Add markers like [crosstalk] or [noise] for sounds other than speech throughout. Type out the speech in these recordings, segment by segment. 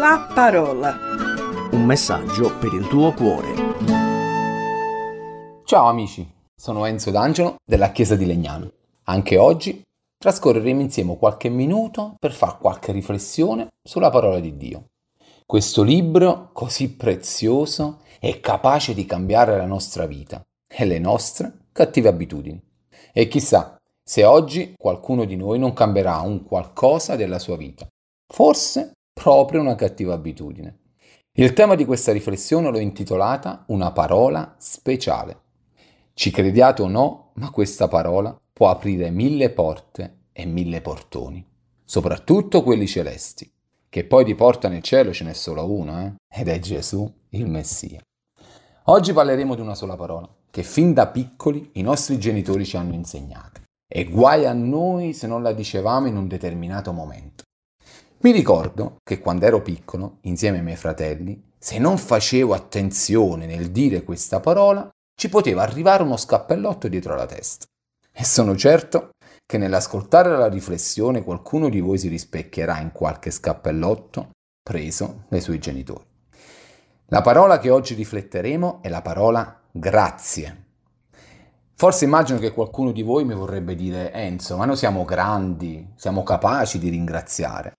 La parola. Un messaggio per il tuo cuore. Ciao amici, sono Enzo D'Angelo della Chiesa di Legnano. Anche oggi trascorreremo insieme qualche minuto per fare qualche riflessione sulla parola di Dio. Questo libro così prezioso è capace di cambiare la nostra vita e le nostre cattive abitudini. E chissà se oggi qualcuno di noi non cambierà un qualcosa della sua vita. Forse proprio una cattiva abitudine. Il tema di questa riflessione l'ho intitolata Una parola speciale. Ci crediate o no, ma questa parola può aprire mille porte e mille portoni, soprattutto quelli celesti, che poi di porta nel cielo ce n'è solo uno, eh? ed è Gesù, il Messia. Oggi parleremo di una sola parola, che fin da piccoli i nostri genitori ci hanno insegnato. E guai a noi se non la dicevamo in un determinato momento. Mi ricordo che quando ero piccolo, insieme ai miei fratelli, se non facevo attenzione nel dire questa parola, ci poteva arrivare uno scappellotto dietro la testa. E sono certo che nell'ascoltare la riflessione qualcuno di voi si rispecchierà in qualche scappellotto preso dai suoi genitori. La parola che oggi rifletteremo è la parola grazie. Forse immagino che qualcuno di voi mi vorrebbe dire Enzo, ma noi siamo grandi, siamo capaci di ringraziare.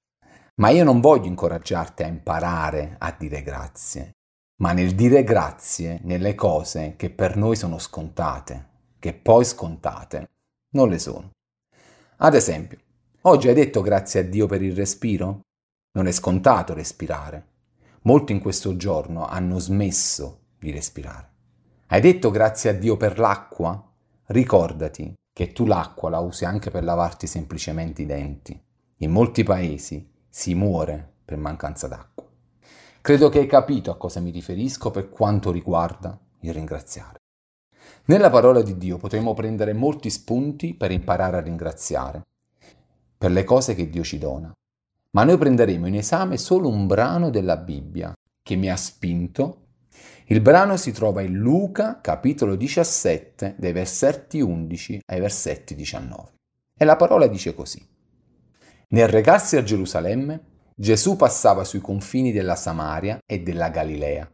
Ma io non voglio incoraggiarti a imparare a dire grazie, ma nel dire grazie nelle cose che per noi sono scontate, che poi scontate non le sono. Ad esempio, oggi hai detto grazie a Dio per il respiro? Non è scontato respirare. Molti in questo giorno hanno smesso di respirare. Hai detto grazie a Dio per l'acqua? Ricordati che tu l'acqua la usi anche per lavarti semplicemente i denti. In molti paesi si muore per mancanza d'acqua. Credo che hai capito a cosa mi riferisco per quanto riguarda il ringraziare. Nella parola di Dio potremo prendere molti spunti per imparare a ringraziare, per le cose che Dio ci dona. Ma noi prenderemo in esame solo un brano della Bibbia che mi ha spinto. Il brano si trova in Luca capitolo 17 dai versetti 11 ai versetti 19. E la parola dice così. Nel recarsi a Gerusalemme, Gesù passava sui confini della Samaria e della Galilea.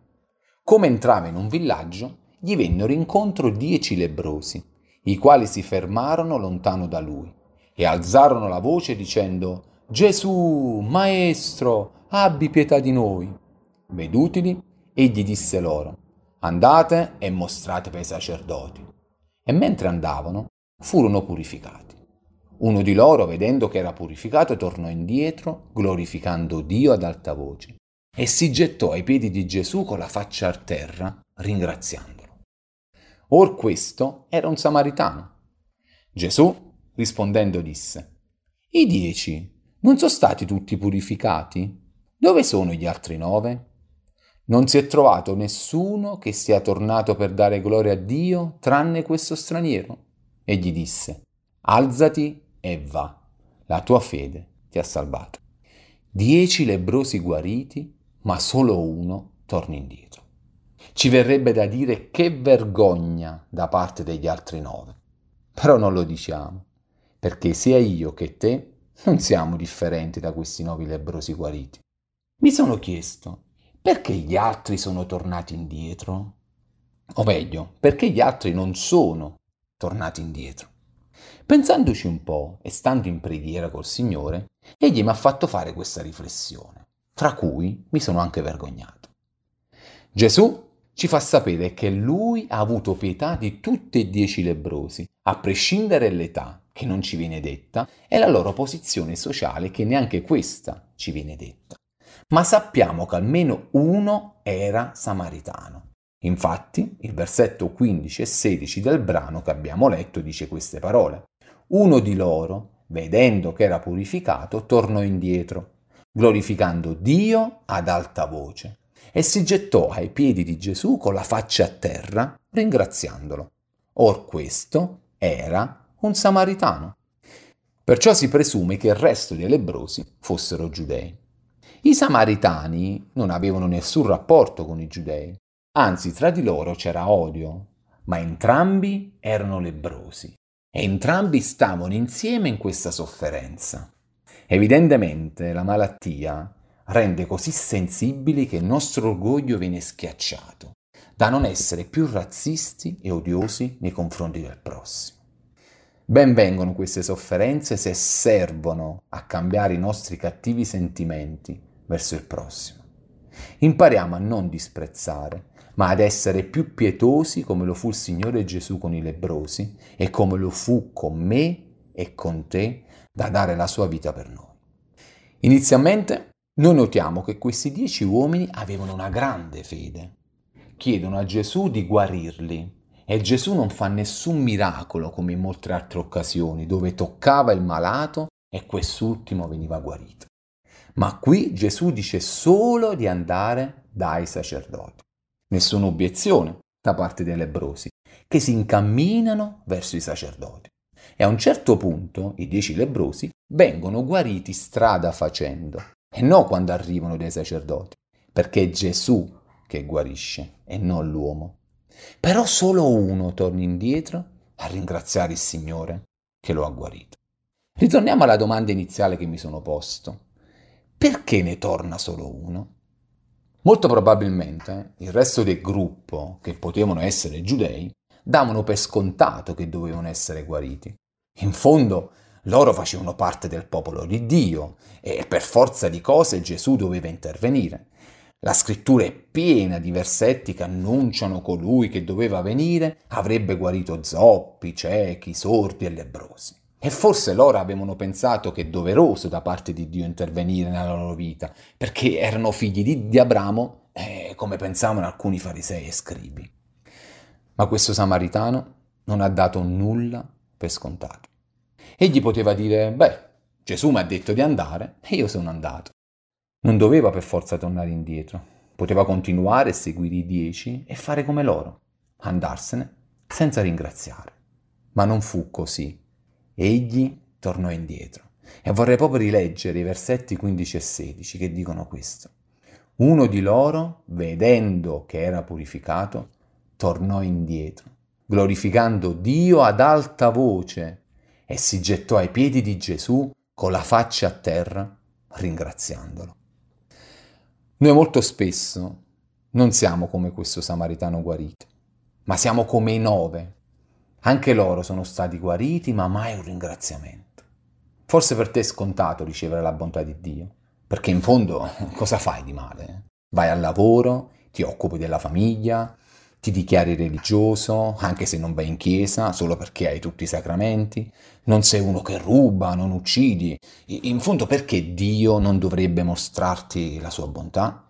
Come entrava in un villaggio, gli vennero incontro dieci lebrosi, i quali si fermarono lontano da lui e alzarono la voce dicendo Gesù, Maestro, abbi pietà di noi. Vedutili, egli disse loro, andate e mostratevi ai sacerdoti. E mentre andavano, furono purificati. Uno di loro, vedendo che era purificato, tornò indietro, glorificando Dio ad alta voce, e si gettò ai piedi di Gesù con la faccia a terra, ringraziandolo. Or questo era un samaritano. Gesù, rispondendo, disse, I dieci non sono stati tutti purificati? Dove sono gli altri nove? Non si è trovato nessuno che sia tornato per dare gloria a Dio, tranne questo straniero. Egli disse, Alzati e va. La tua fede ti ha salvato. Dieci lebrosi guariti, ma solo uno torna indietro. Ci verrebbe da dire che vergogna da parte degli altri nove. Però non lo diciamo, perché sia io che te non siamo differenti da questi nove lebrosi guariti. Mi sono chiesto, perché gli altri sono tornati indietro? O meglio, perché gli altri non sono tornati indietro? Pensandoci un po' e stando in preghiera col Signore, egli mi ha fatto fare questa riflessione, tra cui mi sono anche vergognato. Gesù ci fa sapere che lui ha avuto pietà di tutti e dieci lebrosi, a prescindere dall'età, che non ci viene detta, e la loro posizione sociale, che neanche questa ci viene detta. Ma sappiamo che almeno uno era samaritano. Infatti, il versetto 15 e 16 del brano che abbiamo letto dice queste parole. Uno di loro, vedendo che era purificato, tornò indietro, glorificando Dio ad alta voce, e si gettò ai piedi di Gesù con la faccia a terra, ringraziandolo. Or questo era un samaritano. Perciò si presume che il resto dei lebrosi fossero giudei. I samaritani non avevano nessun rapporto con i giudei, Anzi, tra di loro c'era odio, ma entrambi erano lebrosi e entrambi stavano insieme in questa sofferenza. Evidentemente la malattia rende così sensibili che il nostro orgoglio viene schiacciato, da non essere più razzisti e odiosi nei confronti del prossimo. Ben vengono queste sofferenze se servono a cambiare i nostri cattivi sentimenti verso il prossimo. Impariamo a non disprezzare, ma ad essere più pietosi come lo fu il Signore Gesù con i lebrosi e come lo fu con me e con te da dare la sua vita per noi. Inizialmente noi notiamo che questi dieci uomini avevano una grande fede. Chiedono a Gesù di guarirli e Gesù non fa nessun miracolo come in molte altre occasioni dove toccava il malato e quest'ultimo veniva guarito. Ma qui Gesù dice solo di andare dai sacerdoti. Nessuna obiezione da parte dei lebrosi, che si incamminano verso i sacerdoti. E a un certo punto i dieci lebrosi vengono guariti strada facendo, e non quando arrivano dai sacerdoti, perché è Gesù che guarisce e non l'uomo. Però solo uno torna indietro a ringraziare il Signore che lo ha guarito. Ritorniamo alla domanda iniziale che mi sono posto. Perché ne torna solo uno? Molto probabilmente il resto del gruppo, che potevano essere giudei, davano per scontato che dovevano essere guariti. In fondo loro facevano parte del popolo di Dio e per forza di cose Gesù doveva intervenire. La scrittura è piena di versetti che annunciano colui che doveva venire avrebbe guarito zoppi, ciechi, sordi e lebrosi. E forse loro avevano pensato che è doveroso da parte di Dio intervenire nella loro vita, perché erano figli di, di Abramo, eh, come pensavano alcuni farisei e scribi. Ma questo samaritano non ha dato nulla per scontato. Egli poteva dire, beh, Gesù mi ha detto di andare e io sono andato. Non doveva per forza tornare indietro, poteva continuare a seguire i dieci e fare come loro, andarsene senza ringraziare. Ma non fu così egli tornò indietro. E vorrei proprio rileggere i versetti 15 e 16 che dicono questo. Uno di loro, vedendo che era purificato, tornò indietro, glorificando Dio ad alta voce e si gettò ai piedi di Gesù con la faccia a terra, ringraziandolo. Noi molto spesso non siamo come questo samaritano guarito, ma siamo come i nove anche loro sono stati guariti, ma mai un ringraziamento. Forse per te è scontato ricevere la bontà di Dio, perché in fondo [laughs] cosa fai di male? Vai al lavoro, ti occupi della famiglia, ti dichiari religioso, anche se non vai in chiesa, solo perché hai tutti i sacramenti, non sei uno che ruba, non uccidi. In fondo perché Dio non dovrebbe mostrarti la sua bontà?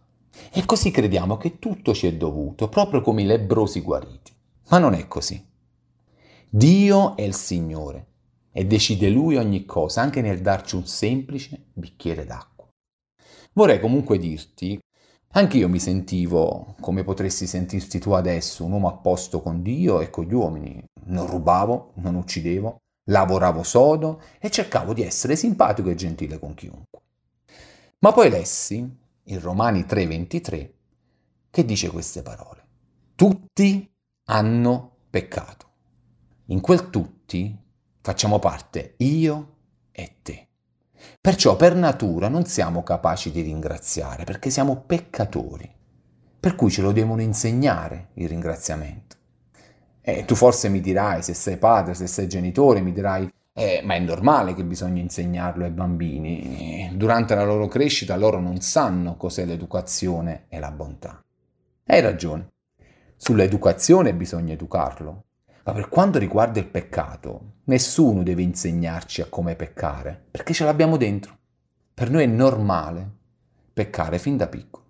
E così crediamo che tutto ci è dovuto, proprio come i lebrosi guariti. Ma non è così. Dio è il Signore e decide Lui ogni cosa, anche nel darci un semplice bicchiere d'acqua. Vorrei comunque dirti, anche io mi sentivo come potresti sentirti tu adesso, un uomo a posto con Dio e con gli uomini. Non rubavo, non uccidevo, lavoravo sodo e cercavo di essere simpatico e gentile con chiunque. Ma poi lessi in Romani 3:23 che dice queste parole. Tutti hanno peccato in quel tutti facciamo parte io e te. Perciò per natura non siamo capaci di ringraziare perché siamo peccatori. Per cui ce lo devono insegnare il ringraziamento. E tu forse mi dirai, se sei padre, se sei genitore, mi dirai, eh, ma è normale che bisogna insegnarlo ai bambini. Durante la loro crescita loro non sanno cos'è l'educazione e la bontà. Hai ragione. Sull'educazione bisogna educarlo, ma per quanto riguarda il peccato, nessuno deve insegnarci a come peccare, perché ce l'abbiamo dentro. Per noi è normale peccare fin da piccolo.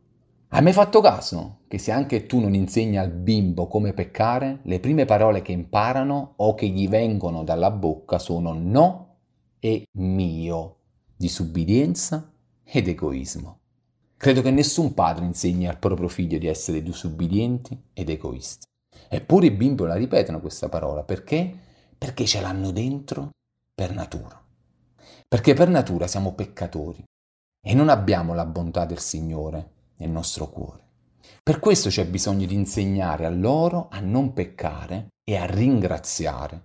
Hai mai fatto caso che se anche tu non insegni al bimbo come peccare, le prime parole che imparano o che gli vengono dalla bocca sono no e mio, disubbidienza ed egoismo. Credo che nessun padre insegni al proprio figlio di essere disubbidienti ed egoisti. Eppure i bimbi la ripetono questa parola perché? Perché ce l'hanno dentro per natura. Perché per natura siamo peccatori e non abbiamo la bontà del Signore nel nostro cuore. Per questo c'è bisogno di insegnare a loro a non peccare e a ringraziare,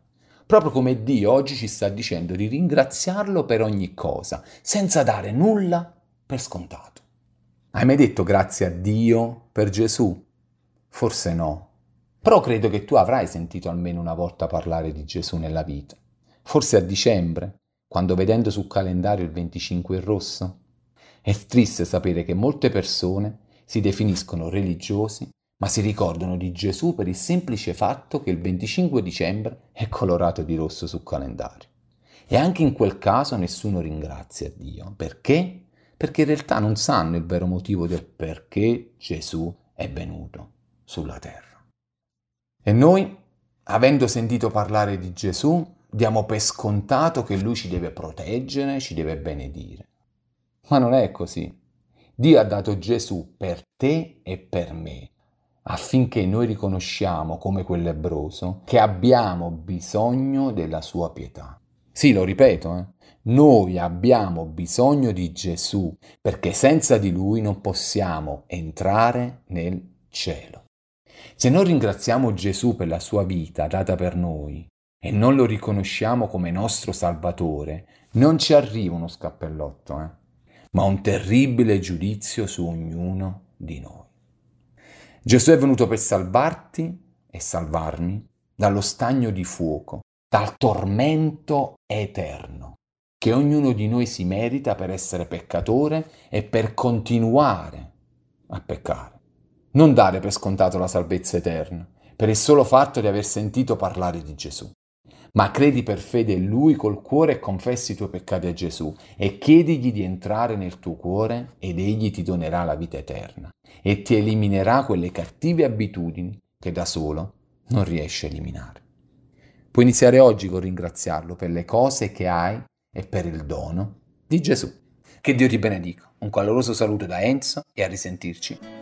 proprio come Dio oggi ci sta dicendo di ringraziarlo per ogni cosa, senza dare nulla per scontato. Hai mai detto grazie a Dio per Gesù? Forse no. Però credo che tu avrai sentito almeno una volta parlare di Gesù nella vita. Forse a dicembre, quando vedendo sul calendario il 25 in rosso. È triste sapere che molte persone si definiscono religiosi, ma si ricordano di Gesù per il semplice fatto che il 25 dicembre è colorato di rosso sul calendario. E anche in quel caso nessuno ringrazia Dio. Perché? perché in realtà non sanno il vero motivo del perché Gesù è venuto sulla terra. E noi, avendo sentito parlare di Gesù, diamo per scontato che Lui ci deve proteggere, ci deve benedire. Ma non è così. Dio ha dato Gesù per te e per me, affinché noi riconosciamo come quel lebroso che abbiamo bisogno della sua pietà. Sì, lo ripeto, eh? Noi abbiamo bisogno di Gesù perché senza di Lui non possiamo entrare nel cielo. Se non ringraziamo Gesù per la sua vita data per noi e non lo riconosciamo come nostro Salvatore, non ci arriva uno scappellotto, eh? ma un terribile giudizio su ognuno di noi. Gesù è venuto per salvarti e salvarmi dallo stagno di fuoco, dal tormento eterno che ognuno di noi si merita per essere peccatore e per continuare a peccare. Non dare per scontato la salvezza eterna, per il solo fatto di aver sentito parlare di Gesù. Ma credi per fede in Lui col cuore e confessi i tuoi peccati a Gesù e chiedigli di entrare nel tuo cuore ed Egli ti donerà la vita eterna e ti eliminerà quelle cattive abitudini che da solo non riesci a eliminare. Puoi iniziare oggi con ringraziarlo per le cose che hai e per il dono di Gesù. Che Dio ti benedica. Un caloroso saluto da Enzo e a risentirci.